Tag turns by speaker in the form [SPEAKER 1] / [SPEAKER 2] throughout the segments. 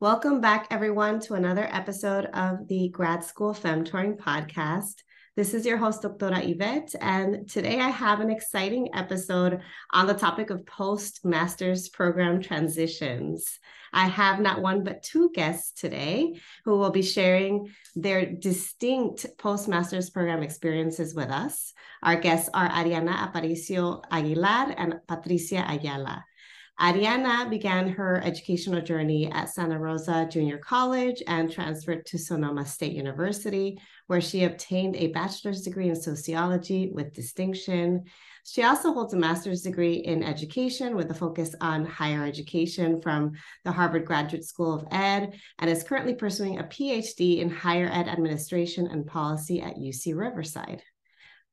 [SPEAKER 1] Welcome back, everyone, to another episode of the Grad School Femtoring podcast. This is your host, Doctora Yvette, and today I have an exciting episode on the topic of post master's program transitions. I have not one but two guests today who will be sharing their distinct post master's program experiences with us. Our guests are Ariana Aparicio Aguilar and Patricia Ayala. Ariana began her educational journey at Santa Rosa Junior College and transferred to Sonoma State University, where she obtained a bachelor's degree in sociology with distinction. She also holds a master's degree in education with a focus on higher education from the Harvard Graduate School of Ed and is currently pursuing a PhD in higher ed administration and policy at UC Riverside.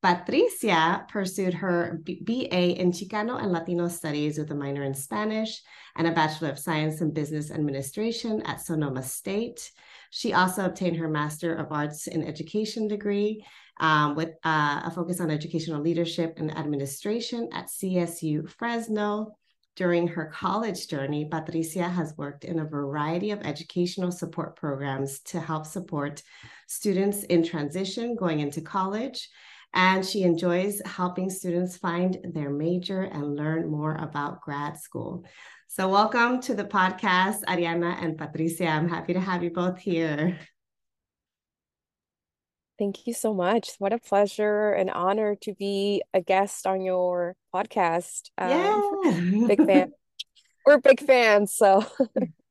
[SPEAKER 1] Patricia pursued her BA in Chicano and Latino Studies with a minor in Spanish and a Bachelor of Science in Business Administration at Sonoma State. She also obtained her Master of Arts in Education degree um, with uh, a focus on educational leadership and administration at CSU Fresno. During her college journey, Patricia has worked in a variety of educational support programs to help support students in transition going into college and she enjoys helping students find their major and learn more about grad school. So, welcome to the podcast, Ariana and Patricia. I'm happy to have you both here.
[SPEAKER 2] Thank you so much. What a pleasure and honor to be a guest on your podcast.
[SPEAKER 1] Um, yeah.
[SPEAKER 2] big fan. We're big fans. So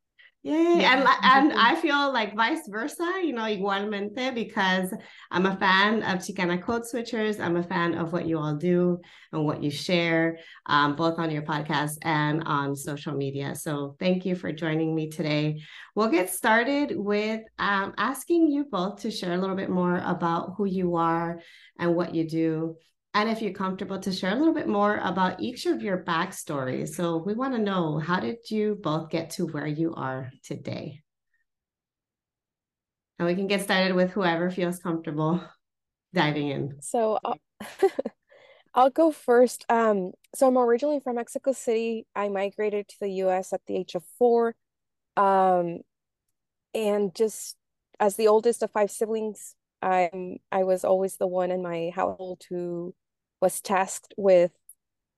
[SPEAKER 1] Yay. And, and I feel like vice versa, you know, igualmente, because I'm a fan of Chicana Code Switchers. I'm a fan of what you all do and what you share, um, both on your podcast and on social media. So thank you for joining me today. We'll get started with um, asking you both to share a little bit more about who you are and what you do and if you're comfortable to share a little bit more about each of your backstories. So we want to know how did you both get to where you are today? And we can get started with whoever feels comfortable diving in.
[SPEAKER 2] So I'll, I'll go first. Um, so I'm originally from Mexico City. I migrated to the US at the age of four. Um, and just as the oldest of five siblings, I'm I was always the one in my household who was tasked with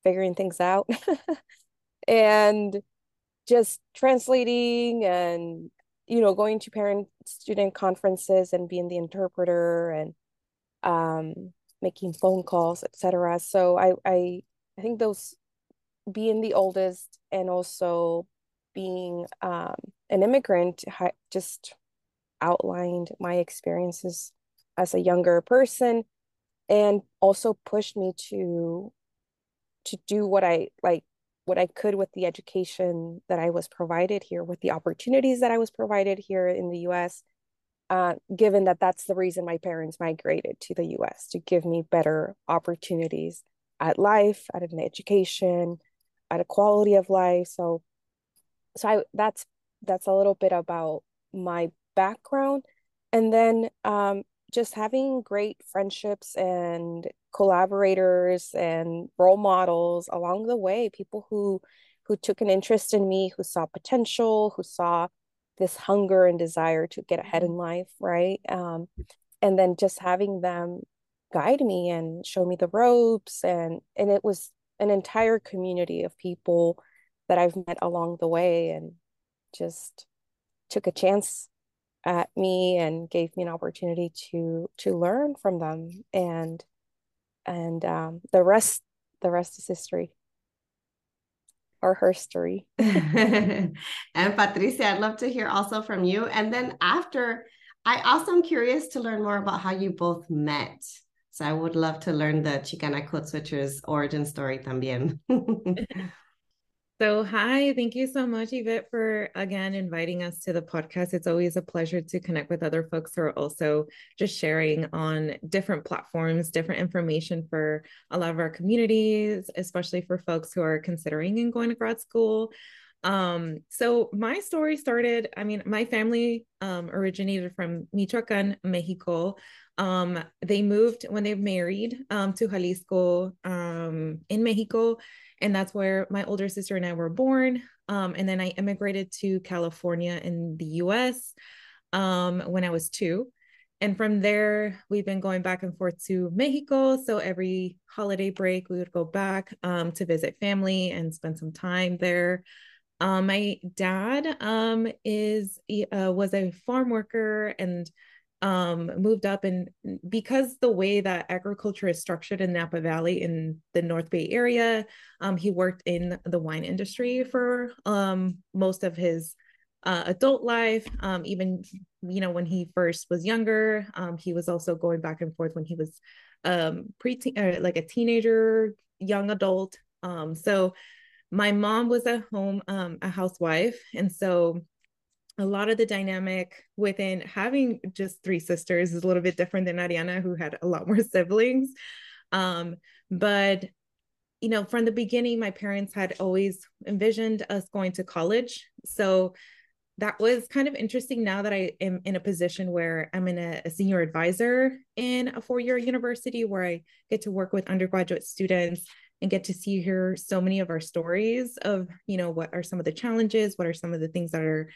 [SPEAKER 2] figuring things out and just translating and you know going to parent student conferences and being the interpreter and um, making phone calls etc so I, I i think those being the oldest and also being um, an immigrant just outlined my experiences as a younger person and also pushed me to to do what I like what I could with the education that I was provided here, with the opportunities that I was provided here in the US, uh, given that that's the reason my parents migrated to the US to give me better opportunities at life, at an education, at a quality of life. So, so I that's that's a little bit about my background, and then um, just having great friendships and collaborators and role models along the way people who who took an interest in me who saw potential who saw this hunger and desire to get ahead in mm-hmm. life right um, and then just having them guide me and show me the ropes and and it was an entire community of people that I've met along the way and just took a chance at me and gave me an opportunity to to learn from them and and um, the rest the rest is history. Or her story
[SPEAKER 1] and patricia i'd love to hear also from you. And then after i also am curious to learn more about how you both met. So i would love to learn the chicana code switchers origin story también
[SPEAKER 3] So, hi, thank you so much, Yvette, for again inviting us to the podcast. It's always a pleasure to connect with other folks who are also just sharing on different platforms, different information for a lot of our communities, especially for folks who are considering and going to grad school. Um, so my story started, I mean, my family um, originated from Michoacan, Mexico. Um, they moved when they married um, to Jalisco um, in Mexico and that's where my older sister and I were born. Um, and then I immigrated to California in the US um, when I was two. And from there, we've been going back and forth to Mexico. So every holiday break, we would go back um, to visit family and spend some time there. Um, my dad um, is uh, was a farm worker and um, moved up and because the way that agriculture is structured in Napa Valley in the North Bay area, um, he worked in the wine industry for um, most of his uh, adult life. Um, even you know when he first was younger, um, he was also going back and forth when he was um, pre uh, like a teenager, young adult. So my mom was at home, a housewife, and so a lot of the dynamic within having just three sisters is a little bit different than Ariana, who had a lot more siblings. Um, but you know, from the beginning, my parents had always envisioned us going to college. So that was kind of interesting now that I am in a position where I'm in a, a senior advisor in a four year university where I get to work with undergraduate students and get to see here so many of our stories of, you know, what are some of the challenges, what are some of the things that are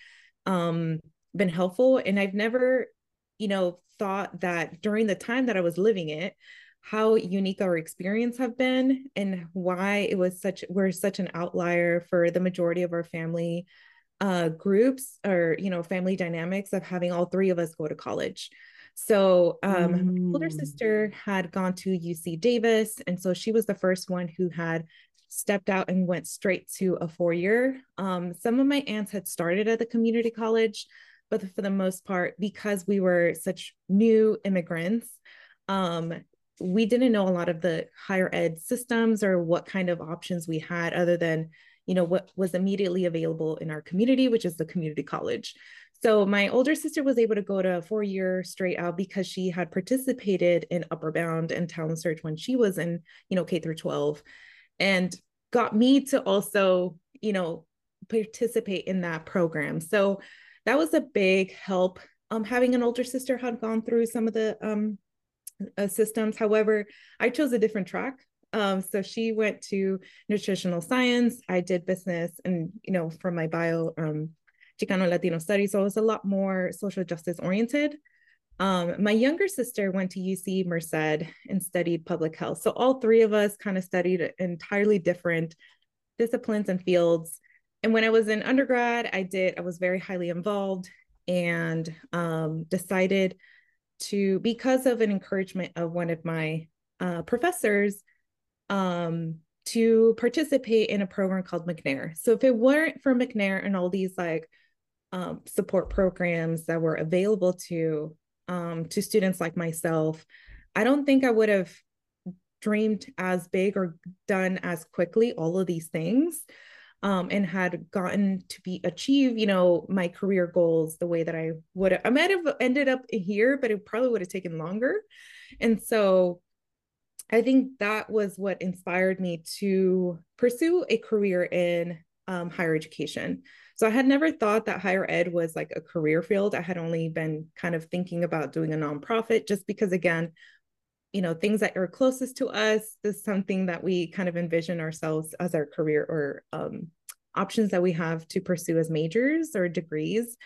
[SPEAKER 3] um, been helpful. And I've never, you know, thought that during the time that I was living it, how unique our experience have been and why it was such we're such an outlier for the majority of our family uh, groups or you know family dynamics of having all three of us go to college so um mm. my older mm. sister had gone to uc davis and so she was the first one who had stepped out and went straight to a four year. Um, some of my aunts had started at the community college, but for the most part, because we were such new immigrants, um, we didn't know a lot of the higher ed systems or what kind of options we had other than you know what was immediately available in our community which is the community college so my older sister was able to go to a four year straight out because she had participated in Upward Bound and talent search when she was in you know k through 12 and got me to also, you know, participate in that program. So that was a big help. Um, having an older sister had gone through some of the um, uh, systems. However, I chose a different track. Um, so she went to nutritional science. I did business, and you know, from my bio, um, Chicano Latino studies. So it was a lot more social justice oriented. Um, my younger sister went to UC Merced and studied public health. So all three of us kind of studied entirely different disciplines and fields. And when I was in undergrad, I did, I was very highly involved and um, decided to, because of an encouragement of one of my uh, professors, um, to participate in a program called McNair. So if it weren't for McNair and all these like um, support programs that were available to um, to students like myself, I don't think I would have dreamed as big or done as quickly all of these things um, and had gotten to be achieve you know my career goals the way that i would have. i might have ended up here but it probably would have taken longer and so i think that was what inspired me to pursue a career in um, higher education so I had never thought that higher ed was like a career field. I had only been kind of thinking about doing a nonprofit just because, again, you know, things that are closest to us is something that we kind of envision ourselves as our career or um, options that we have to pursue as majors or degrees.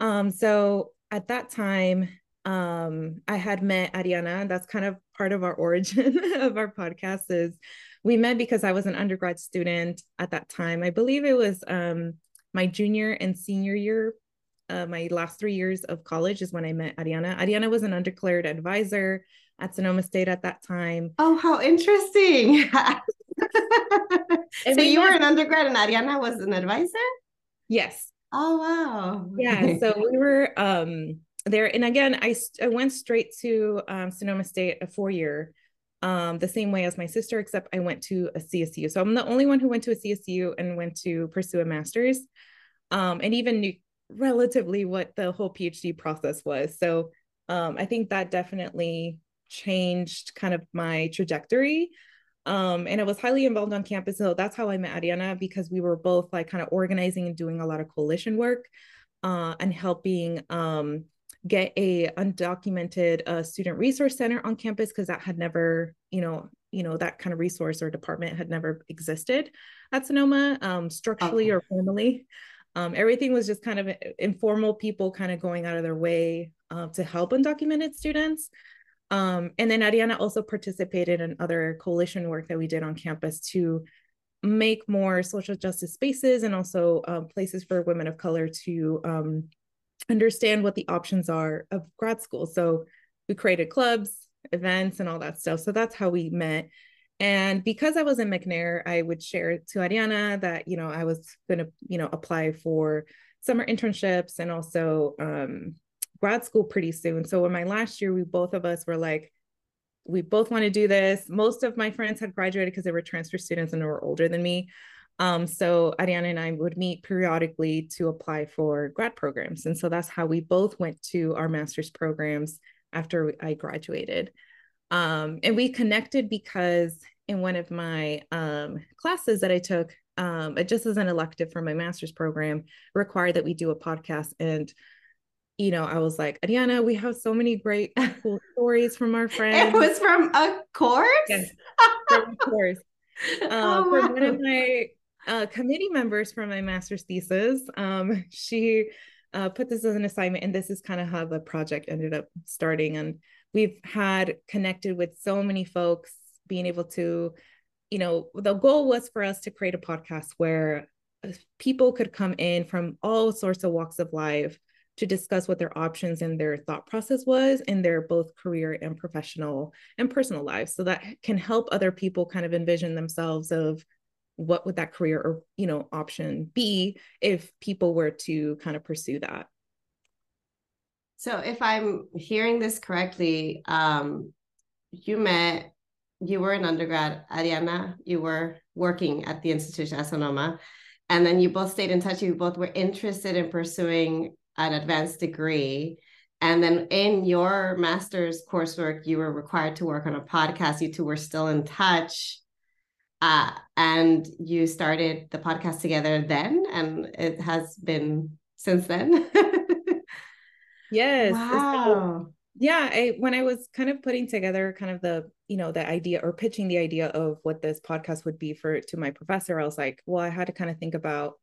[SPEAKER 3] Um, so at that time, um, I had met Ariana. That's kind of part of our origin of our podcast is we met because I was an undergrad student at that time. I believe it was um, my junior and senior year, uh, my last three years of college is when I met Ariana. Ariana was an undeclared advisor at Sonoma State at that time.
[SPEAKER 1] Oh, how interesting. so you were an undergrad and Ariana was an advisor?
[SPEAKER 3] Yes.
[SPEAKER 1] Oh, wow.
[SPEAKER 3] Yeah. So we were um, there. And again, I, I went straight to um, Sonoma State a four year um, the same way as my sister, except I went to a CSU. So I'm the only one who went to a CSU and went to pursue a master's um, and even knew relatively what the whole PhD process was. So um, I think that definitely changed kind of my trajectory. Um, and I was highly involved on campus. So that's how I met Ariana because we were both like kind of organizing and doing a lot of coalition work uh, and helping um, get a undocumented uh, student resource center on campus because that had never, you know, you know that kind of resource or department had never existed at Sonoma um, structurally okay. or formally. Um, everything was just kind of informal people kind of going out of their way uh, to help undocumented students. Um, and then Ariana also participated in other coalition work that we did on campus to make more social justice spaces and also um, places for women of color to um, understand what the options are of grad school. So we created clubs, events, and all that stuff. So that's how we met. And because I was in McNair, I would share to Ariana that, you know, I was going to, you know, apply for summer internships and also um, grad school pretty soon. So in my last year, we both of us were like, we both want to do this. Most of my friends had graduated because they were transfer students and they were older than me. Um, so Ariana and I would meet periodically to apply for grad programs. And so that's how we both went to our master's programs after I graduated. Um, and we connected because in one of my um, classes that I took, um, just as an elective for my master's program, required that we do a podcast. And you know, I was like, Ariana, we have so many great cool stories from our friends.
[SPEAKER 1] It was from a course?
[SPEAKER 3] Yes, from a course. Uh, oh, wow. For one of my uh, committee members for my master's thesis, um, she uh, put this as an assignment, and this is kind of how the project ended up starting. And we've had connected with so many folks, being able to, you know, the goal was for us to create a podcast where uh, people could come in from all sorts of walks of life to discuss what their options and their thought process was in their both career and professional and personal lives so that can help other people kind of envision themselves of what would that career or you know option be if people were to kind of pursue that?
[SPEAKER 1] So if i'm hearing this correctly um you met you were an undergrad ariana you were working at the institution at sonoma and then you both stayed in touch you both were interested in pursuing an advanced degree and then in your master's coursework you were required to work on a podcast you two were still in touch uh, and you started the podcast together then and it has been since then
[SPEAKER 3] yes
[SPEAKER 1] wow
[SPEAKER 3] so, yeah I, when i was kind of putting together kind of the you know the idea or pitching the idea of what this podcast would be for to my professor i was like well i had to kind of think about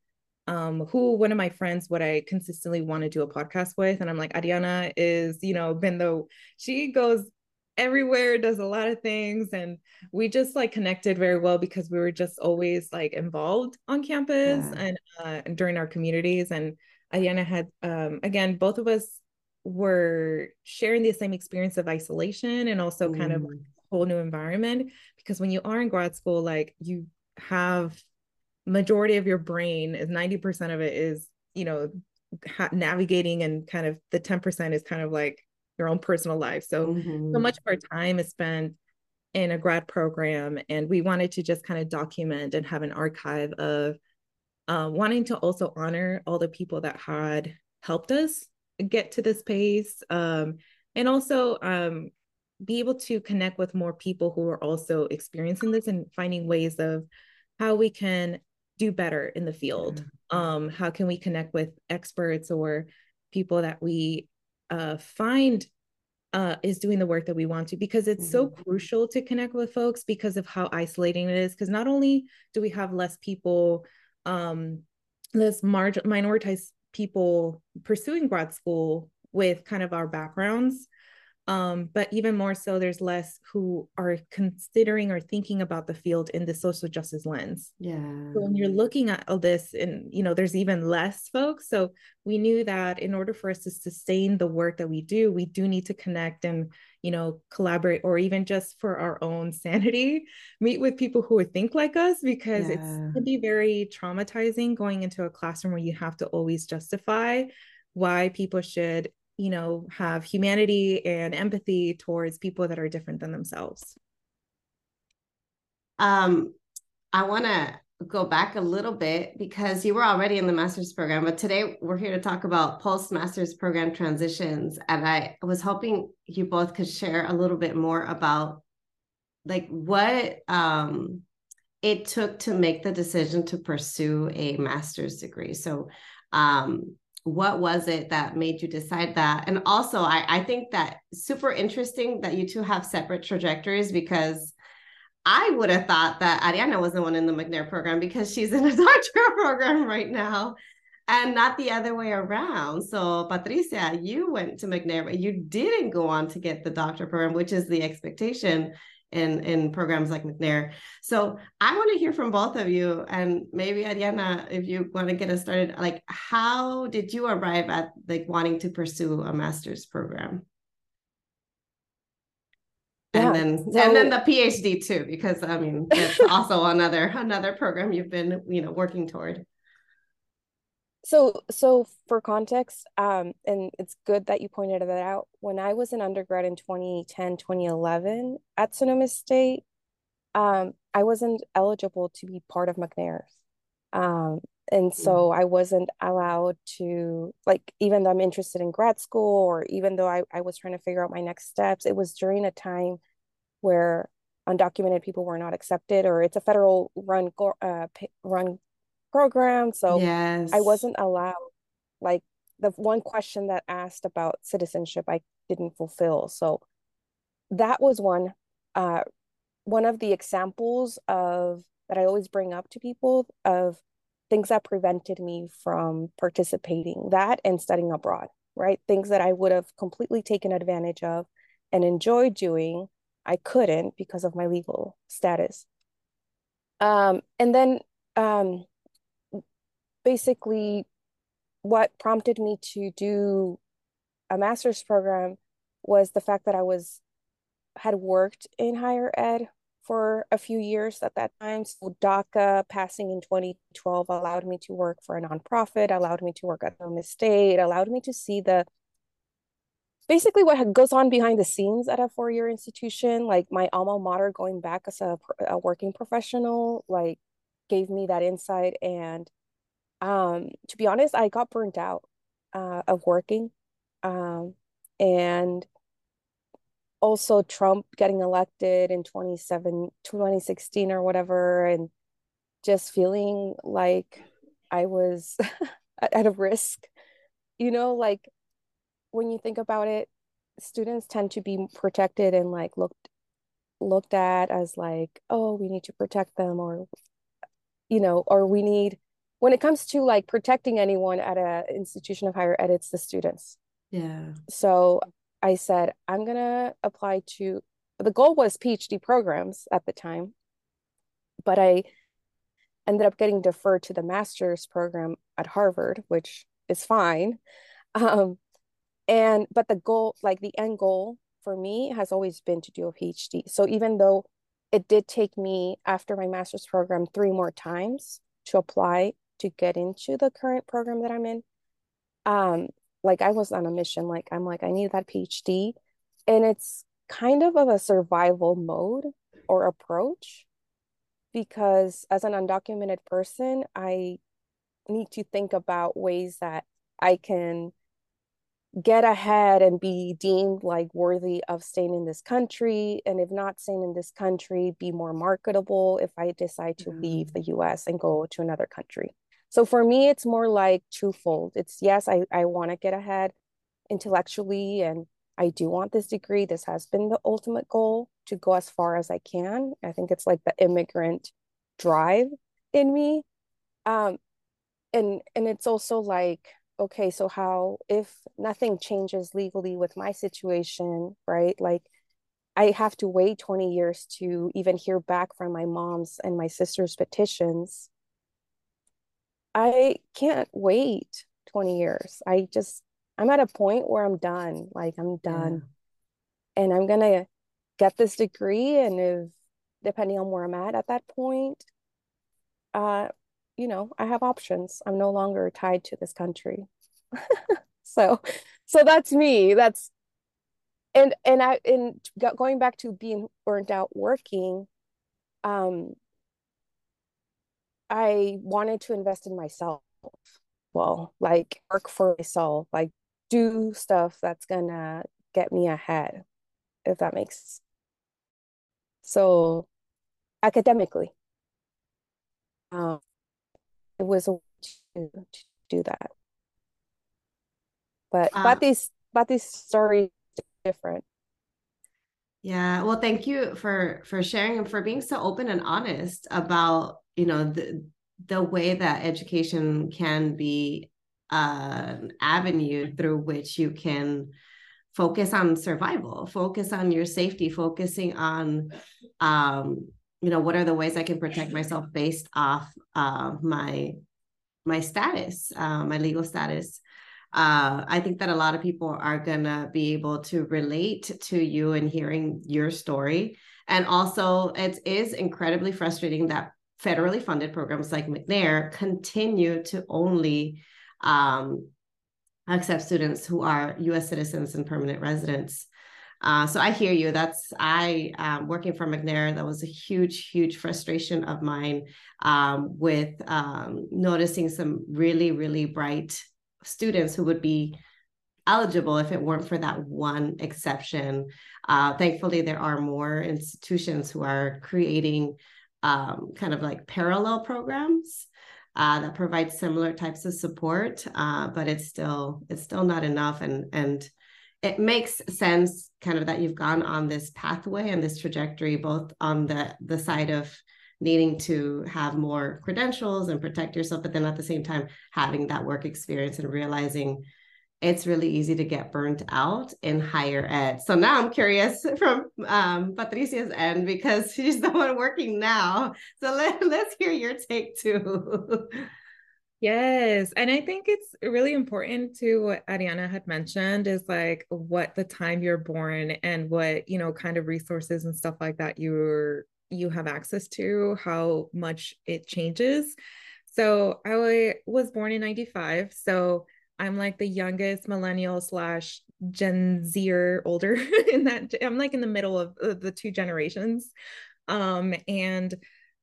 [SPEAKER 3] um, who one of my friends would I consistently want to do a podcast with? And I'm like, Ariana is, you know, been the she goes everywhere, does a lot of things. And we just like connected very well because we were just always like involved on campus yeah. and, uh, and during our communities. And Ariana had um again, both of us were sharing the same experience of isolation and also mm. kind of a mm. whole new environment because when you are in grad school, like you have majority of your brain is 90% of it is you know ha- navigating and kind of the 10% is kind of like your own personal life. So mm-hmm. so much of our time is spent in a grad program and we wanted to just kind of document and have an archive of uh, wanting to also honor all the people that had helped us get to this pace um, and also um, be able to connect with more people who are also experiencing this and finding ways of how we can do better in the field. Um how can we connect with experts or people that we uh find uh is doing the work that we want to because it's mm-hmm. so crucial to connect with folks because of how isolating it is because not only do we have less people um less margin minoritized people pursuing grad school with kind of our backgrounds um, but even more so, there's less who are considering or thinking about the field in the social justice lens.
[SPEAKER 1] Yeah.
[SPEAKER 3] So when you're looking at all this, and you know, there's even less folks. So we knew that in order for us to sustain the work that we do, we do need to connect and you know collaborate, or even just for our own sanity, meet with people who would think like us, because yeah. it's can be very traumatizing going into a classroom where you have to always justify why people should you know have humanity and empathy towards people that are different than themselves
[SPEAKER 1] um, I want to go back a little bit because you were already in the master's program, but today we're here to talk about post master's program transitions. And I was hoping you both could share a little bit more about like what um, it took to make the decision to pursue a master's degree. So, um, what was it that made you decide that? And also, I, I think that super interesting that you two have separate trajectories because I would have thought that Ariana was the one in the McNair program because she's in a doctoral program right now and not the other way around. So, Patricia, you went to McNair, but you didn't go on to get the doctoral program, which is the expectation in in programs like McNair. So, I want to hear from both of you, and maybe Ariana, if you want to get us started, like how did you arrive at like wanting to pursue a master's program? and then so, and then the phd too because i mean that's also another another program you've been you know working toward
[SPEAKER 2] so so for context um and it's good that you pointed that out when i was an undergrad in 2010 2011 at sonoma state um i wasn't eligible to be part of mcnair um and so mm. i wasn't allowed to like even though i'm interested in grad school or even though I, I was trying to figure out my next steps it was during a time where undocumented people were not accepted or it's a federal run uh, run program so yes. i wasn't allowed like the one question that asked about citizenship i didn't fulfill so that was one uh one of the examples of that i always bring up to people of things that prevented me from participating that and studying abroad right things that i would have completely taken advantage of and enjoyed doing I couldn't because of my legal status. Um, and then um, basically, what prompted me to do a master's program was the fact that I was had worked in higher ed for a few years at that time. So DACA passing in 2012 allowed me to work for a nonprofit, allowed me to work at Sonoma State, allowed me to see the basically what goes on behind the scenes at a four-year institution like my alma mater going back as a, a working professional like gave me that insight and um to be honest i got burnt out uh, of working um and also trump getting elected in 27 2016 or whatever and just feeling like i was at a risk. You know like when you think about it, students tend to be protected and like looked looked at as like, oh, we need to protect them or you know, or we need when it comes to like protecting anyone at a institution of higher ed, it's the students.
[SPEAKER 1] Yeah.
[SPEAKER 2] So I said, I'm gonna apply to the goal was PhD programs at the time, but I ended up getting deferred to the master's program at Harvard, which is fine. Um, and but the goal like the end goal for me has always been to do a phd so even though it did take me after my master's program three more times to apply to get into the current program that i'm in um like i was on a mission like i'm like i need that phd and it's kind of of a survival mode or approach because as an undocumented person i need to think about ways that i can get ahead and be deemed like worthy of staying in this country. And if not staying in this country be more marketable if i decide to mm. leave the us and go to another country so for me it's more like twofold it's yes i, I want to get ahead intellectually and i do want this degree this has been the ultimate goal to go as far as i can i think it's like the immigrant drive in me um and and it's also like okay, so how, if nothing changes legally with my situation, right? Like, I have to wait 20 years to even hear back from my mom's and my sister's petitions. I can't wait 20 years. I just, I'm at a point where I'm done. Like, I'm done. Yeah. And I'm going to get this degree. And if, depending on where I'm at at that point, uh, you know, I have options. I'm no longer tied to this country. so so that's me. That's and and I and going back to being burnt out working, um, I wanted to invest in myself. Well, like work for myself, like do stuff that's gonna get me ahead, if that makes so academically. Um, it was a way to, to do that. But um, but this but this story is different.
[SPEAKER 1] Yeah, well, thank you for for sharing and for being so open and honest about you know the the way that education can be an avenue through which you can focus on survival focus on your safety focusing on um you know what are the ways i can protect myself based off uh, my my status uh, my legal status uh, I think that a lot of people are going to be able to relate to you and hearing your story. And also, it is incredibly frustrating that federally funded programs like McNair continue to only um, accept students who are US citizens and permanent residents. Uh, so I hear you. That's I um, working for McNair. That was a huge, huge frustration of mine um, with um, noticing some really, really bright students who would be eligible if it weren't for that one exception. Uh, thankfully, there are more institutions who are creating um, kind of like parallel programs uh, that provide similar types of support, uh, but it's still it's still not enough, and and it makes sense kind of that you've gone on this pathway and this trajectory, both on the the side of needing to have more credentials and protect yourself, but then at the same time having that work experience and realizing it's really easy to get burnt out in higher ed. So now I'm curious from um, Patricia's end because she's the one working now. So let, let's hear your take too.
[SPEAKER 3] Yes. And I think it's really important to what Ariana had mentioned is like what the time you're born and what, you know, kind of resources and stuff like that you're you have access to, how much it changes. So I was born in 95. So I'm like the youngest millennial slash Gen Z or older in that I'm like in the middle of, of the two generations. Um, and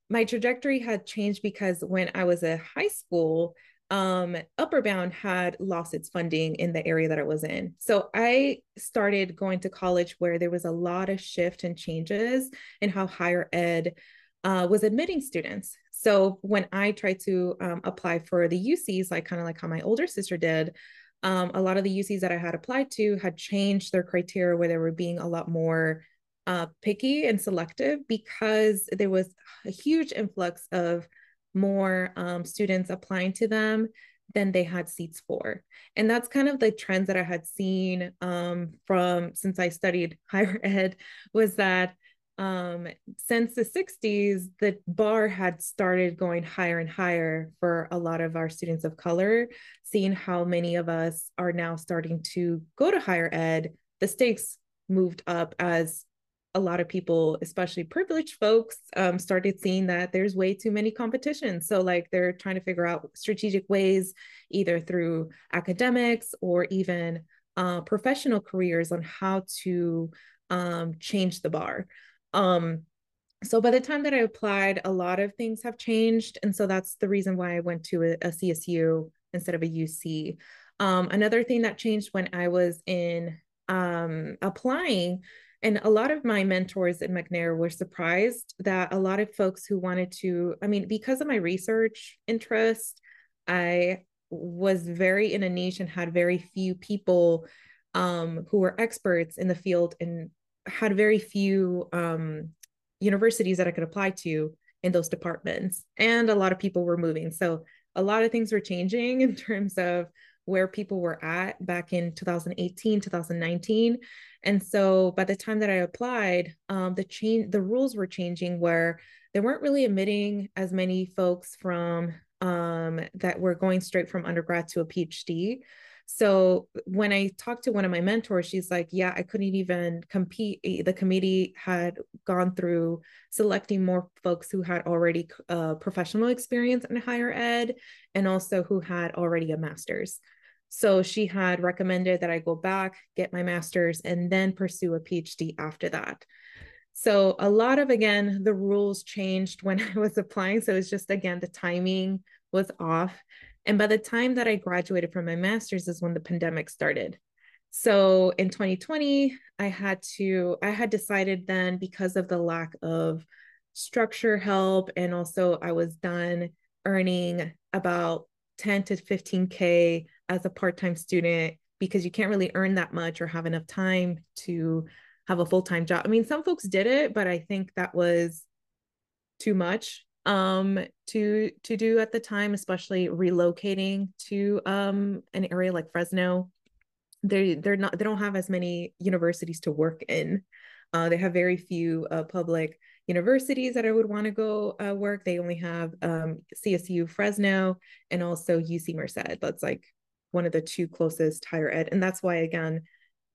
[SPEAKER 3] my trajectory had changed because when I was a high school, um, Upward Bound had lost its funding in the area that I was in. So I started going to college where there was a lot of shift and changes in how higher ed uh, was admitting students. So when I tried to um, apply for the UCs, like kind of like how my older sister did, um, a lot of the UCs that I had applied to had changed their criteria where they were being a lot more uh, picky and selective because there was a huge influx of more um, students applying to them than they had seats for. And that's kind of the trends that I had seen um, from since I studied higher ed was that um, since the 60s, the bar had started going higher and higher for a lot of our students of color, seeing how many of us are now starting to go to higher ed. The stakes moved up as a lot of people, especially privileged folks, um, started seeing that there's way too many competitions. So, like, they're trying to figure out strategic ways, either through academics or even uh, professional careers, on how to um, change the bar. Um, so by the time that I applied, a lot of things have changed. And so that's the reason why I went to a, a CSU instead of a UC. Um, another thing that changed when I was in um, applying, and a lot of my mentors at McNair were surprised that a lot of folks who wanted to, I mean, because of my research interest, I was very in a niche and had very few people um, who were experts in the field and had very few um, universities that I could apply to in those departments. And a lot of people were moving. So a lot of things were changing in terms of where people were at back in 2018, 2019. And so by the time that I applied, um, the change, the rules were changing where they weren't really admitting as many folks from um, that were going straight from undergrad to a PhD. So when I talked to one of my mentors, she's like, Yeah, I couldn't even compete. The committee had gone through selecting more folks who had already uh, professional experience in higher ed and also who had already a master's. So she had recommended that I go back, get my master's, and then pursue a PhD after that. So a lot of again the rules changed when I was applying. So it's just again the timing was off. And by the time that I graduated from my master's is when the pandemic started. So in 2020, I had to, I had decided then because of the lack of structure help, and also I was done earning about 10 to 15K as a part time student because you can't really earn that much or have enough time to have a full time job. I mean, some folks did it, but I think that was too much um to to do at the time especially relocating to um an area like Fresno they they're not they don't have as many universities to work in uh, they have very few uh, public universities that I would want to go uh, work. They only have um, CSU Fresno and also UC Merced. That's like one of the two closest higher ed, and that's why again,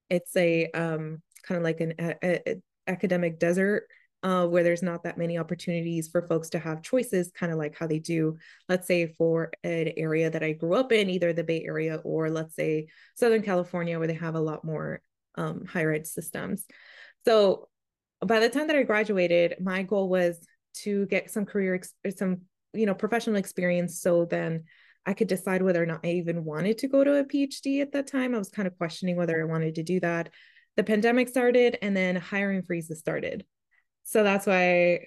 [SPEAKER 3] it's a um, kind of like an a, a, academic desert uh, where there's not that many opportunities for folks to have choices, kind of like how they do, let's say, for an area that I grew up in, either the Bay Area or let's say Southern California, where they have a lot more um, higher ed systems. So by the time that I graduated, my goal was to get some career, ex- some you know professional experience, so then I could decide whether or not I even wanted to go to a PhD at that time. I was kind of questioning whether I wanted to do that. The pandemic started, and then hiring freezes started. So that's why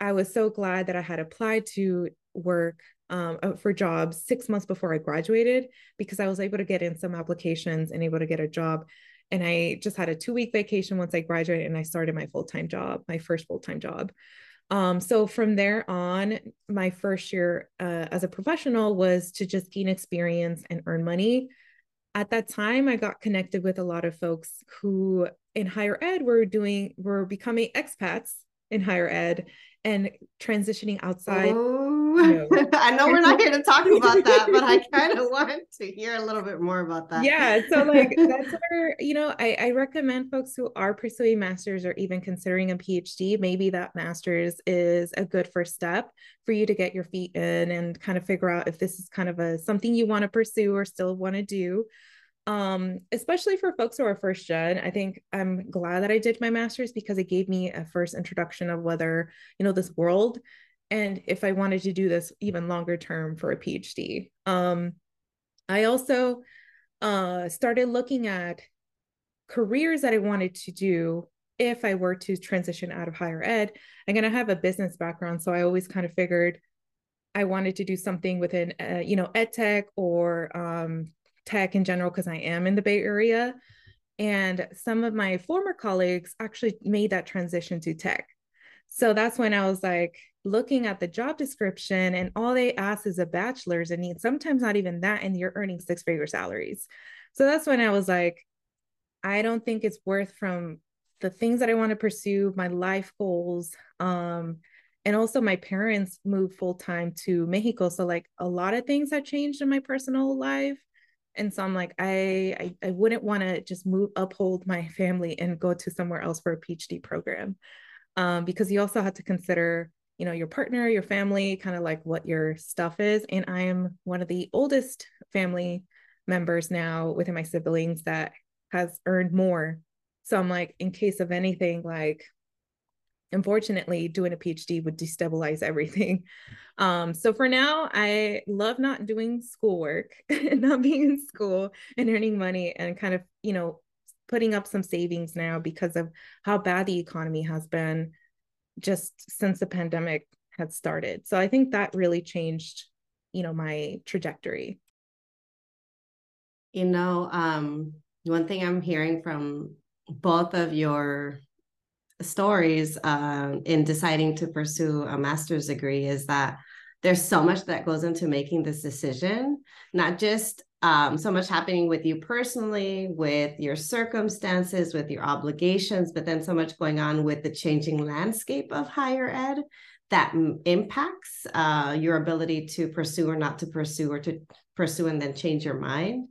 [SPEAKER 3] I was so glad that I had applied to work um, uh, for jobs six months before I graduated because I was able to get in some applications and able to get a job. And I just had a two week vacation once I graduated and I started my full time job, my first full time job. Um, so from there on, my first year uh, as a professional was to just gain experience and earn money. At that time, I got connected with a lot of folks who in higher ed were doing were becoming expats in higher ed and transitioning outside.
[SPEAKER 1] Oh, you know. I know we're not here to talk about that, but I kind of want to hear a little bit more about that.
[SPEAKER 3] Yeah. So, like, that's where, you know, I, I recommend folks who are pursuing master's or even considering a PhD, maybe that master's is a good first step for you to get your feet in and kind of figure out if this is kind of a something you want to pursue or still want to do um especially for folks who are first gen i think i'm glad that i did my master's because it gave me a first introduction of whether you know this world and if i wanted to do this even longer term for a phd um i also uh started looking at careers that i wanted to do if i were to transition out of higher ed. I'm going to have a business background so i always kind of figured i wanted to do something within uh, you know ed tech or um tech in general because I am in the Bay Area. And some of my former colleagues actually made that transition to tech. So that's when I was like looking at the job description, and all they ask is a bachelor's, and sometimes not even that, and you're earning six figure salaries. So that's when I was like, I don't think it's worth from the things that I want to pursue, my life goals. Um, and also my parents moved full time to Mexico. So like a lot of things have changed in my personal life and so i'm like i i, I wouldn't want to just move uphold my family and go to somewhere else for a phd program. Um, because you also have to consider you know your partner your family kind of like what your stuff is. And i am one of the oldest family members now within my siblings that has earned more. So i'm like in case of anything like unfortunately doing a phd would destabilize everything. Um, so for now i love not doing schoolwork and not being in school and earning money and kind of you know putting up some savings now because of how bad the economy has been just since the pandemic had started. So i think that really changed you know my trajectory.
[SPEAKER 1] You know um one thing i'm hearing from both of your stories uh, in deciding to pursue a master's degree is that there's so much that goes into making this decision, not just um, so much happening with you personally, with your circumstances, with your obligations, but then so much going on with the changing landscape of higher ed that impacts uh, your ability to pursue or not to pursue or to pursue and then change your mind.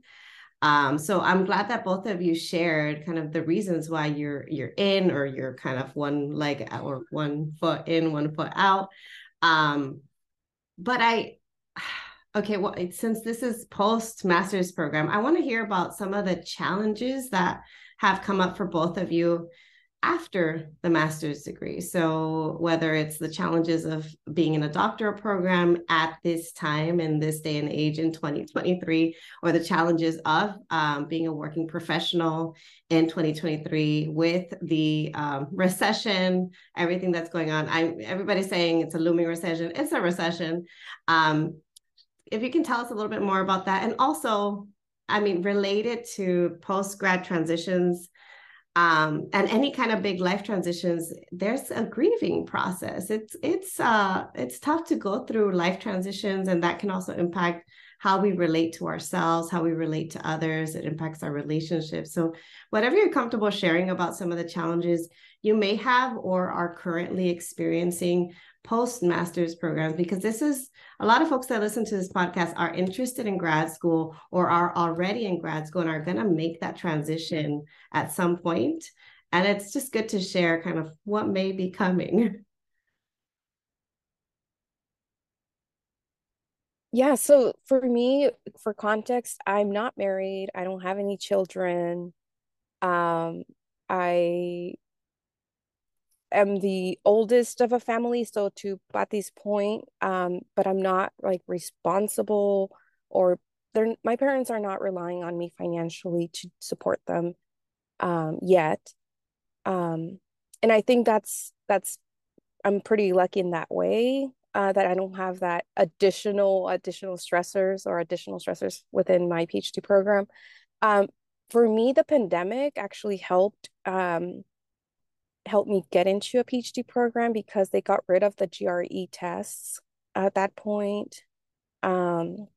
[SPEAKER 1] Um, so I'm glad that both of you shared kind of the reasons why you're you're in or you're kind of one leg out or one foot in, one foot out. Um, but I okay, well, since this is post master's program, I want to hear about some of the challenges that have come up for both of you after the master's degree. So, whether it's the challenges of being in a doctoral program at this time in this day and age in 2023, or the challenges of um, being a working professional in 2023 with the um, recession, everything that's going on. I everybody's saying it's a looming recession. It's a recession. Um, if you can tell us a little bit more about that, and also, I mean, related to post grad transitions um, and any kind of big life transitions there's a grieving process. It's it's uh it's tough to go through life transitions and that can also impact how we relate to ourselves how we relate to others. It impacts our relationships. So whatever you're comfortable sharing about some of the challenges you may have or are currently experiencing post master's programs because this is a lot of folks that listen to this podcast are interested in grad school or are already in grad school and are going to make that transition at some point. And it's just good to share kind of what may be coming.
[SPEAKER 2] Yeah so for me for context i'm not married. I don't have any children. Um i am the oldest of a family, so to Pati's point, um, but I'm not like responsible or they're my parents are not relying on me financially to support them um, yet. Um, and I think that's that's I'm pretty lucky in that way uh, that I don't have that additional additional stressors or additional stressors within my PhD program. Um, for me, the pandemic actually helped um, helped me get into a PhD program because they got rid of the GRE tests at that point. Um,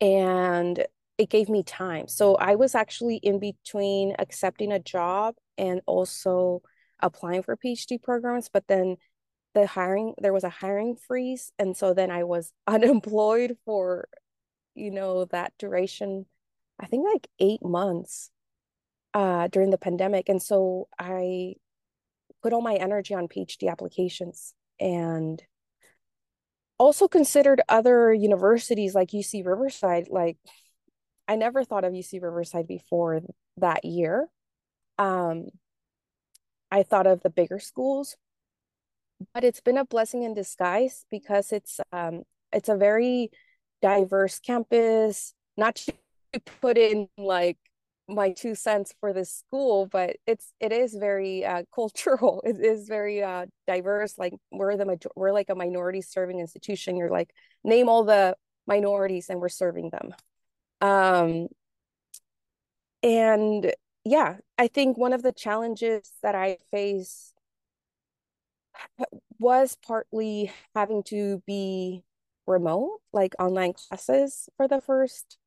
[SPEAKER 2] and it gave me time. So I was actually in between accepting a job and also applying for PhD programs, but then the hiring there was a hiring freeze and so then I was unemployed for you know that duration I think like 8 months uh, during the pandemic. And so I put all my energy on PhD applications and also considered other universities like UC Riverside. Like, I never thought of UC Riverside before that year. Um, I thought of the bigger schools, but it's been a blessing in disguise because it's um, it's a very diverse campus. Not to put in like my two cents for this school but it's it is very uh, cultural. It is very uh, diverse like we're the major- we're like a minority serving institution. You're like name all the minorities and we're serving them. Um and yeah i think one of the challenges that i face was partly having to be remote like online classes for the first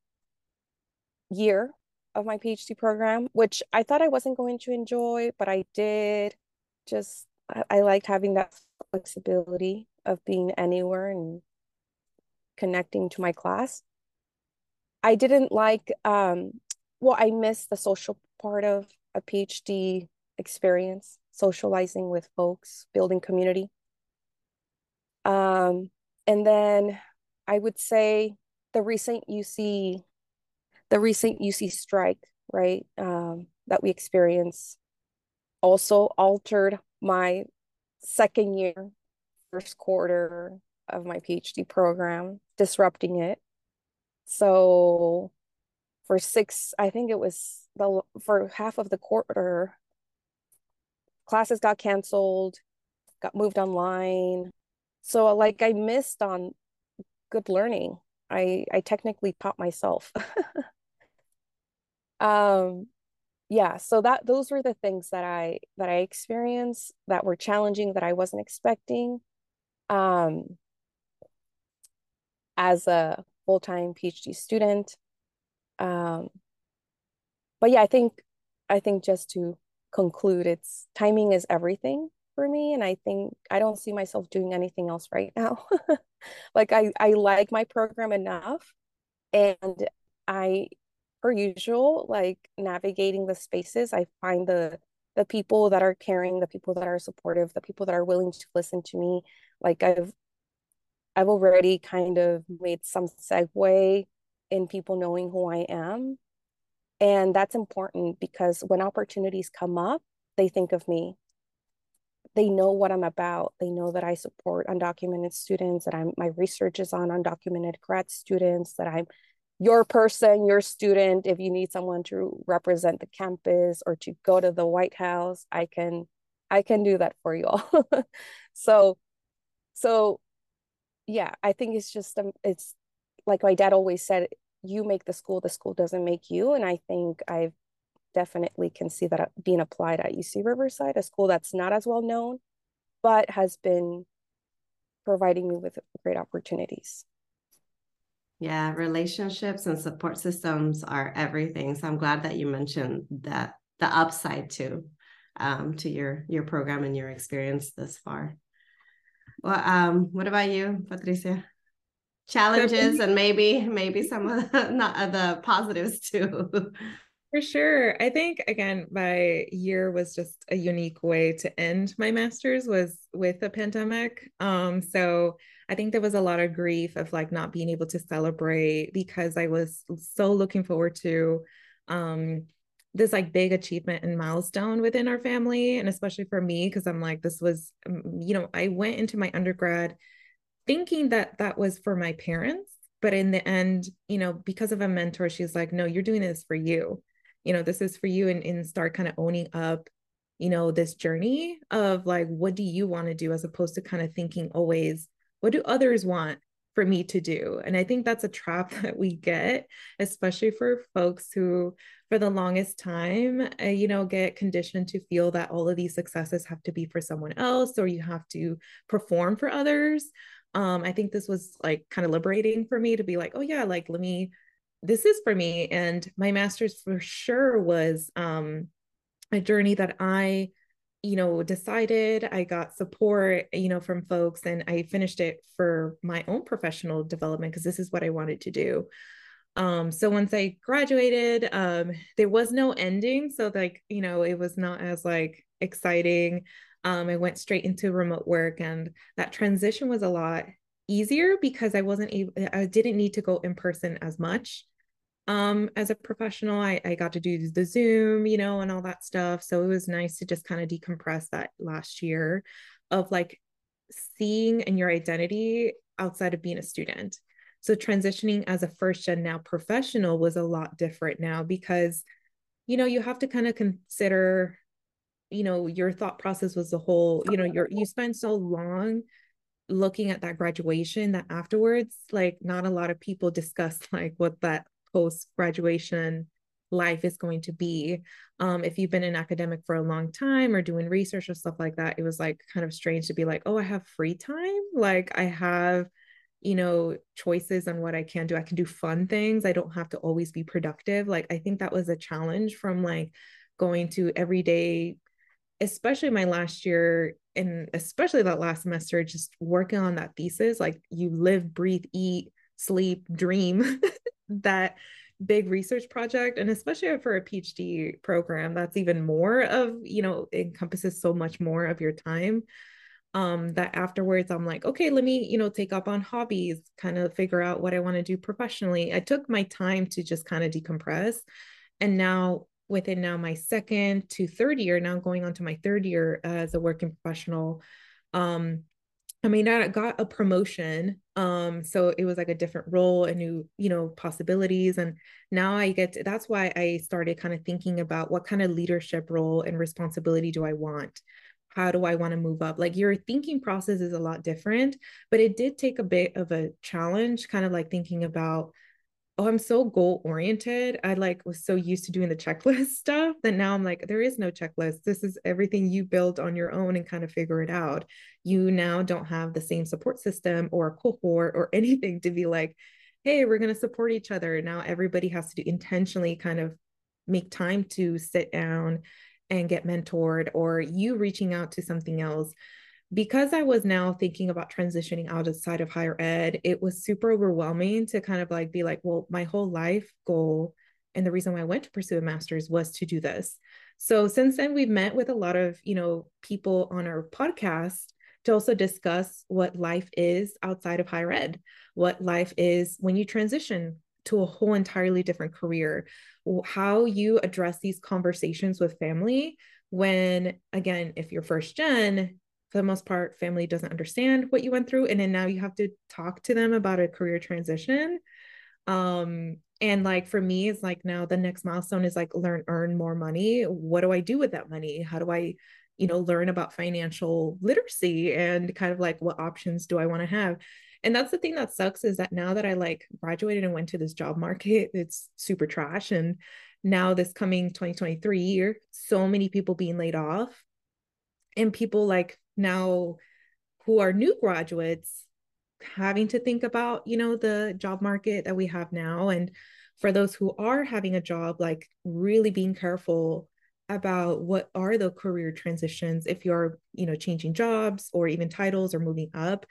[SPEAKER 2] year of my PhD program, which I thought I wasn't going to enjoy, but I did. Just I, I liked having that flexibility of being anywhere and connecting to my class. I didn't like um well, I missed the social part of a PhD experience, socializing with folks, building community. Um, and then I would say the recent UC the recent UC strike, right, um, that we experienced also altered my second year, first quarter of my PhD program, disrupting it. So for six, I think it was the for half of the quarter, classes got canceled, got moved online. So like I missed on good learning. I I technically taught myself. um yeah so that those were the things that i that i experienced that were challenging that i wasn't expecting. Um as a full-time phd student um but yeah i think i think just to conclude it's timing is everything for me and i think i don't see myself doing anything else right now. Like i i like my program enough and i per usual, like navigating the spaces, I find the the people that are caring, the people that are supportive, the people that are willing to listen to me, like I've I've already kind of made some segue in people knowing who I am. And that's important because when opportunities come up, they think of me they know what i'm about they know that i support undocumented students that i'm my research is on undocumented grad students that i'm your person your student if you need someone to represent the campus or to go to the white house i can i can do that for you all. So so yeah i think it's just um, it's like my dad always said you make the school the school doesn't make you. And i think i've definitely can see that being applied at uc riverside a school that's not as well known but has been providing me with great opportunities
[SPEAKER 1] yeah relationships and support systems are everything. So i'm glad that you mentioned that the upside too um, to your your program and your experience this far. Well um what about you patricia? Challenges and maybe maybe some of the, not of the positives too.
[SPEAKER 3] For sure. I think again my year was just a unique way to end my master's was with a pandemic. Um so i think there was a lot of grief of like not being able to celebrate because i was so looking forward to um this like big achievement and milestone within our family and especially for me because i'm like this was um, you know i went into my undergrad thinking that that was for my parents but in the end you know because of a mentor she's like no you're doing this for you. You know this is for you and, and start kind of owning up you know this journey of like what do you want to do as opposed to kind of thinking always what do others want for me to do? And i think that's a trap that we get especially for folks who for the longest time uh, you know get conditioned to feel that all of these successes have to be for someone else or you have to perform for others. Um i think this was like kind of liberating for me to be like oh yeah like let me this is for me. And my master's for sure was um a journey that i you know decided i got support you know from folks and i finished it for my own professional development because this is what i wanted to do um so once i graduated um there was no ending so like you know it was not as like exciting um, I went straight into remote work, and that transition was a lot easier because I wasn't able, I didn't need to go in person as much. Um, as a professional, I, I got to do the Zoom, you know, and all that stuff. So it was nice to just kind of decompress that last year of like seeing and your identity outside of being a student. So transitioning as a first gen now professional was a lot different now because, you know, you have to kind of consider you know your thought process was the whole you know you're you spend so long looking at that graduation that afterwards like not a lot of people discuss like what that post graduation life is going to be. Um, if you've been an academic for a long time or doing research or stuff like that it was like kind of strange to be like oh i have free time? Like i have you know choices on what i can do. I can do fun things. I don't have to always be productive. Like i think that was a challenge from like going to everyday especially my last year and especially that last semester just working on that thesis like you live breathe eat sleep dream that big research project and especially for a phd program that's even more of you know encompasses so much more of your time um that afterwards i'm like okay let me you know take up on hobbies kind of figure out what i want to do professionally i took my time to just kind of decompress and now within now my second to third year, now going on to my third year as a working professional. Um, I mean, I got a promotion. Um, so it was like a different role and new, you know, possibilities. And now I get to, that's why I started kind of thinking about what kind of leadership role and responsibility do I want? How do I want to move up? Like your thinking process is a lot different, but it did take a bit of a challenge, kind of like thinking about oh, I'm so goal oriented. I like was so used to doing the checklist stuff that now I'm like, there is no checklist. This is everything you build on your own and kind of figure it out. You now don't have the same support system or a cohort or anything to be like, hey, we're going to support each other. Now everybody has to do intentionally kind of make time to sit down and get mentored or you reaching out to something else because I was now thinking about transitioning outside of higher ed, it was super overwhelming to kind of like be like, well, my whole life goal and the reason why I went to pursue a master's was to do this. So since then, we've met with a lot of, you know, people on our podcast to also discuss what life is outside of higher ed, what life is when you transition to a whole entirely different career, how you address these conversations with family when again if you're first gen for the most part family doesn't understand what you went through and then now you have to talk to them about a career transition. Um and like for me it's like now the next milestone is like learn earn more money. What do i do with that money? How do i you know learn about financial literacy and kind of like what options do i want to have? And that's the thing that sucks is that now that i like graduated and went to this job market it's super trash. And now this coming 2023 year so many people being laid off and people like now who are new graduates having to think about you know the job market that we have now. And for those who are having a job like really being careful about what are the career transitions. If you're you know changing jobs or even titles or moving up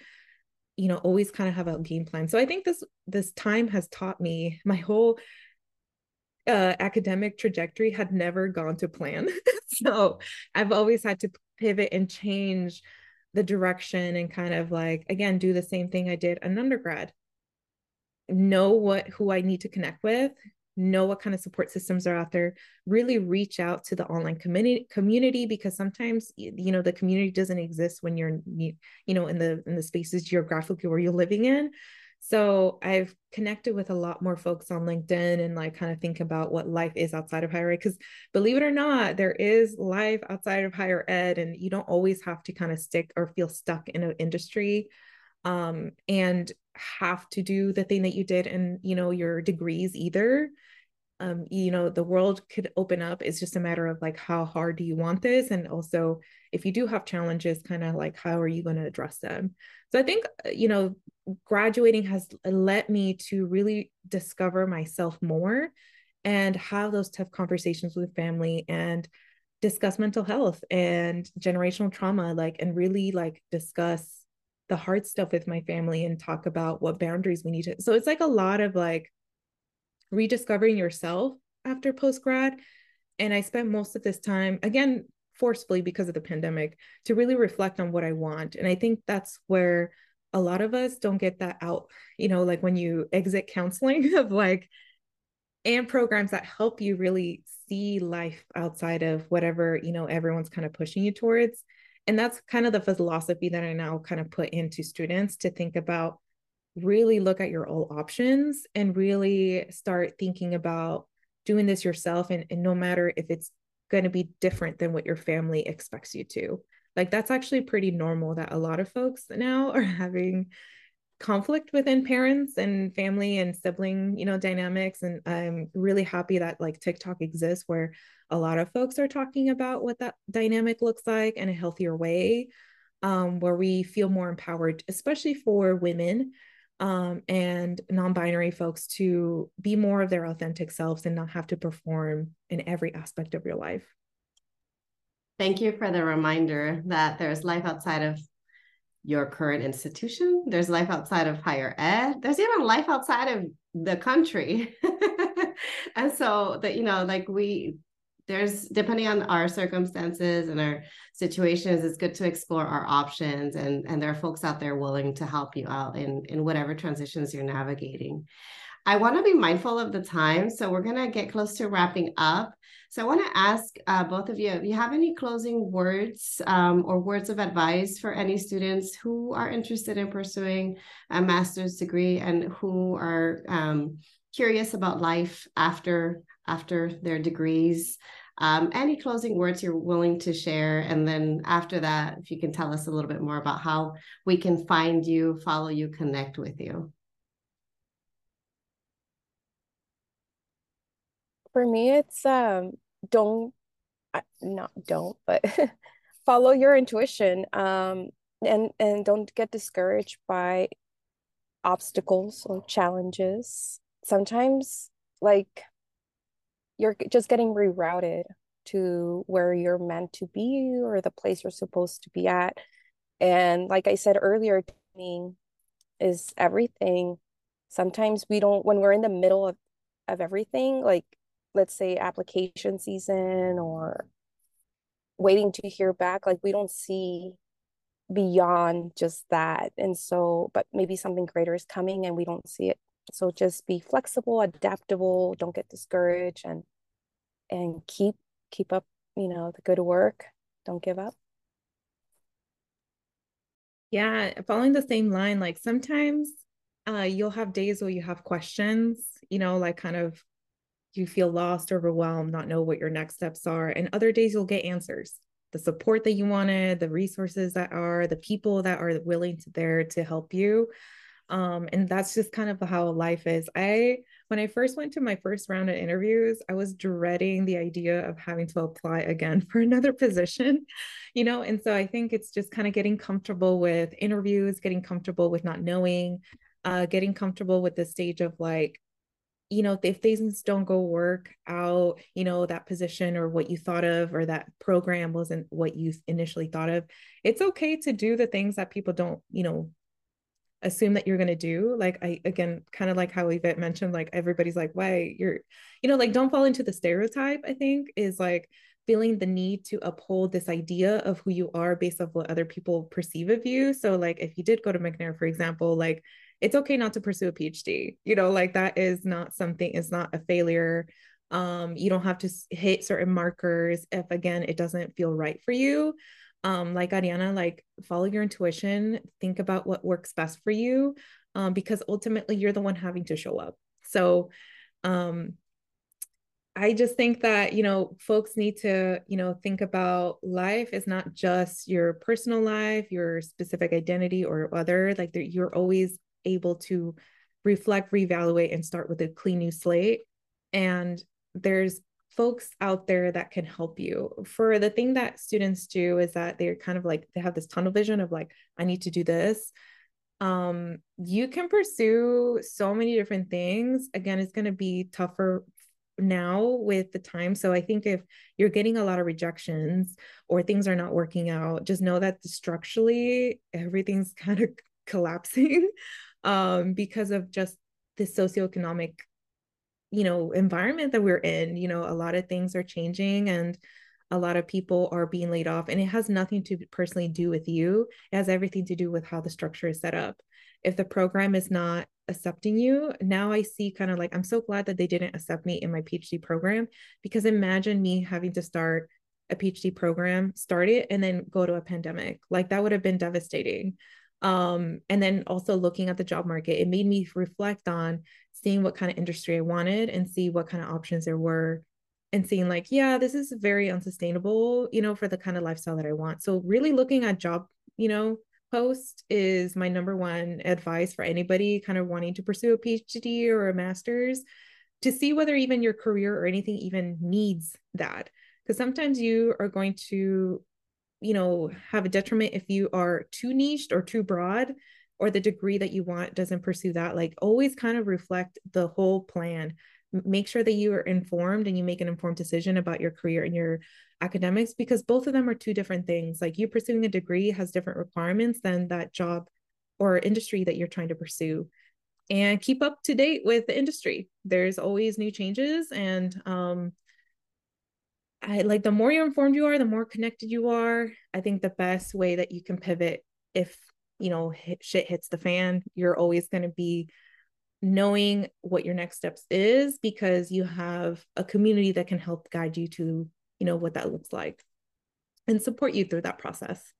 [SPEAKER 3] you know always kind of have a game plan. So i think this this time has taught me my whole uh, academic trajectory had never gone to plan. So i've always had to pivot and change the direction and kind of like again do the same thing i did an undergrad. Know what who i need to connect with know what kind of support systems are out there really reach out to the online community community because sometimes you know the community doesn't exist when you're you know in the in the spaces geographically where you're living in so I've connected with a lot more folks on LinkedIn and like kind of think about what life is outside of higher ed. Because believe it or not, there is life outside of higher ed, and you don't always have to kind of stick or feel stuck in an industry um, and have to do the thing that you did in you know your degrees either um, you know the world could open up it's just a matter of like how hard do you want this and also if you do have challenges kind of like how are you going to address them so i think uh, you know graduating has led me to really discover myself more and have those tough conversations with family and discuss mental health and generational trauma like and really like discuss the hard stuff with my family and talk about what boundaries we need to so it's like a lot of like rediscovering yourself after post grad. And I spent most of this time, again, forcefully because of the pandemic, to really reflect on what I want. And I think that's where a lot of us don't get that out, you know, like when you exit counseling of like, and programs that help you really see life outside of whatever, you know, everyone's kind of pushing you towards. And that's kind of the philosophy that I now kind of put into students to think about really look at your all options and really start thinking about doing this yourself and, and no matter if it's going to be different than what your family expects you to like that's actually pretty normal that a lot of folks now are having conflict within parents and family and sibling you know dynamics and i'm really happy that like tiktok exists where a lot of folks are talking about what that dynamic looks like in a healthier way um, where we feel more empowered especially for women um, and non-binary folks to be more of their authentic selves and not have to perform in every aspect of your life
[SPEAKER 1] thank you for the reminder that there's life outside of your current institution. There's life outside of higher ed. There's even life outside of the country. And so that you know like we there's depending on our circumstances and our situations it's good to explore our options. And and there are folks out there willing to help you out in in whatever transitions you're navigating i want to be mindful of the time so we're going to get close to wrapping up so i want to ask uh, both of you if you have any closing words um, or words of advice for any students who are interested in pursuing a master's degree and who are um, curious about life after after their degrees um, any closing words you're willing to share? And then after that, if you can tell us a little bit more about how we can find you, follow you, connect with you.
[SPEAKER 2] For me, it's um, don't, not don't, but follow your intuition. Um, and and don't get discouraged by obstacles or challenges. Sometimes, like you're just getting rerouted to where you're meant to be or the place you're supposed to be at. And like I said earlier, timing is everything. Sometimes we don't, when we're in the middle of, of everything, like let's say application season or waiting to hear back, like we don't see beyond just that. And so, but maybe something greater is coming and we don't see it so just be flexible adaptable don't get discouraged and and keep keep up you know, the good work. Don't give up.
[SPEAKER 3] Yeah, following the same line, like sometimes uh, you'll have days where you have questions, you know, like kind of you feel lost, overwhelmed, not know what your next steps are. And other days you'll get answers, the support that you wanted, the resources that are, the people that are willing to there to help you. Um, and that's just kind of how life is. I when I first went to my first round of interviews, I was dreading the idea of having to apply again for another position, you know. And so I think it's just kind of getting comfortable with interviews, getting comfortable with not knowing, uh, getting comfortable with the stage of like, you know, if things don't go work out, you know, that position or what you thought of or that program wasn't what you initially thought of, it's okay to do the things that people don't, you know, assume that you're going to do. Like i again kind of like how yvette mentioned like everybody's like why you're you know like don't fall into the stereotype i think is like feeling the need to uphold this idea of who you are based off what other people perceive of you. So like if you did go to mcnair for example like it's okay not to pursue a phd you know like that is not something it's not a failure. Um you don't have to hit certain markers if again it doesn't feel right for you. Um like ariana like follow your intuition think about what works best for you um because ultimately you're the one having to show up. So um I just think that, you know, folks need to, you know, think about life is not just your personal life, your specific identity or other, like you're always able to reflect, reevaluate, and start with a clean new slate. And there's folks out there that can help you. For the thing that students do is that they're kind of like they have this tunnel vision of like I need to do this. Um you can pursue so many different things. Again, it's going to be tougher now with the time. So I think if you're getting a lot of rejections or things are not working out, just know that structurally everything's kind of collapsing um because of just the socioeconomic you know environment that we're in you know a lot of things are changing and a lot of people are being laid off and it has nothing to personally do with you. It has everything to do with how the structure is set up. If the program is not accepting you now i see kind of like i'm so glad that they didn't accept me in my phd program because imagine me having to start a phd program start it and then go to a pandemic. Like that would have been devastating um, and then also looking at the job market it made me reflect on seeing what kind of industry I wanted and see what kind of options there were and seeing like, yeah, this is very unsustainable, you know, for the kind of lifestyle that I want. So really looking at job, you know, post is my number one advice for anybody kind of wanting to pursue a PhD or a master's to see whether even your career or anything even needs that. Because sometimes you are going to, you know, have a detriment if you are too niched or too broad or the degree that you want doesn't pursue that like always kind of reflect the whole plan. Make sure that you are informed and you make an informed decision about your career and your academics because both of them are two different things. Like you pursuing a degree has different requirements than that job or industry that you're trying to pursue. And keep up to date with the industry. There's always new changes and um I like the more you're informed you are, the more connected you are. I think the best way that you can pivot if you know hit, shit hits the fan you're always going to be knowing what your next steps is because you have a community that can help guide you to you know what that looks like and support you through that process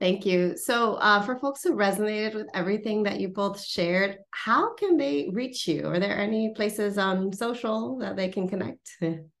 [SPEAKER 1] Thank you. So, uh, for folks who resonated with everything that you both shared, how can they reach you? Are there any places on social that they can connect?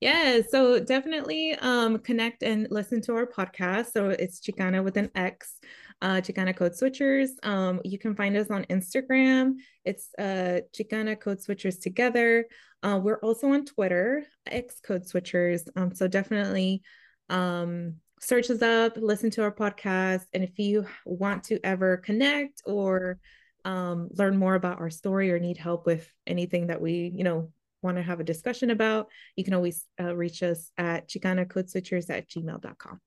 [SPEAKER 3] Yeah, so definitely um, connect and listen to our podcast. So it's Chicana with an X, uh, Xicana Code Switchers. Um, you can find us on Instagram. It's uh, Xicana Code Switchers together. Uh, we're also on Twitter, X Code Switchers. Um, so definitely um, search us up, listen to our podcast. And if you want to ever connect or um, learn more about our story or need help with anything that we, you know, want to have a discussion about, you can always uh, reach us at xicanacodeswitchers at gmail.com.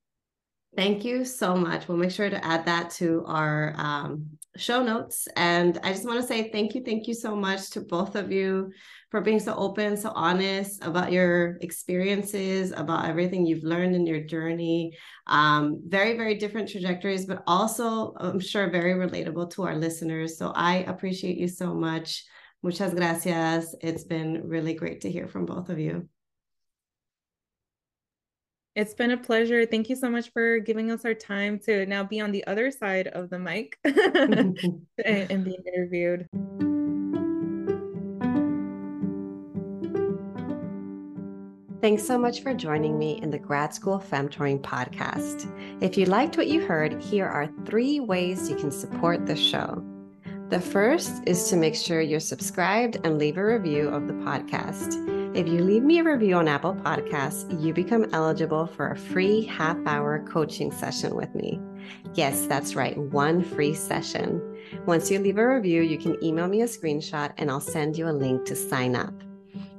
[SPEAKER 1] Thank you so much. We'll make sure to add that to our um, show notes. And I just want to say thank you, thank you so much to both of you for being so open, so honest about your experiences, about everything you've learned in your journey. Um, very, very different trajectories, but also, I'm sure, very relatable to our listeners. So I appreciate you so much. Muchas gracias. It's been really great to hear from both of you.
[SPEAKER 3] It's been a pleasure. Thank you so much for giving us our time to now be on the other side of the mic and, and being interviewed.
[SPEAKER 4] Thanks so much for joining me in the Grad School Femtoring podcast. If you liked what you heard, here are three ways you can support the show. The first is to make sure you're subscribed and leave a review of the podcast. If you leave me a review on Apple Podcasts, you become eligible for a free half hour coaching session with me. Yes, that's right, one free session. Once you leave a review, you can email me a screenshot and I'll send you a link to sign up.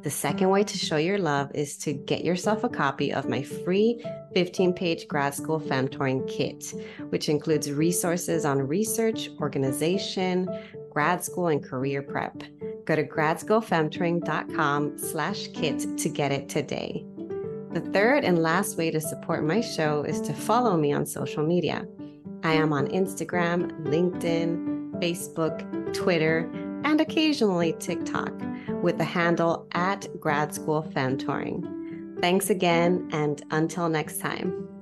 [SPEAKER 4] The second way to show your love is to get yourself a copy of my free 15 page grad school femtoring kit, which includes resources on research, organization, grad school, and career prep. Go to gradschoolfemtoring.com slash kit to get it today. The third and last way to support my show is to follow me on social media. I am on Instagram, LinkedIn, Facebook, Twitter, and occasionally TikTok with the handle at Grad School Femtoring. Thanks again, and until next time.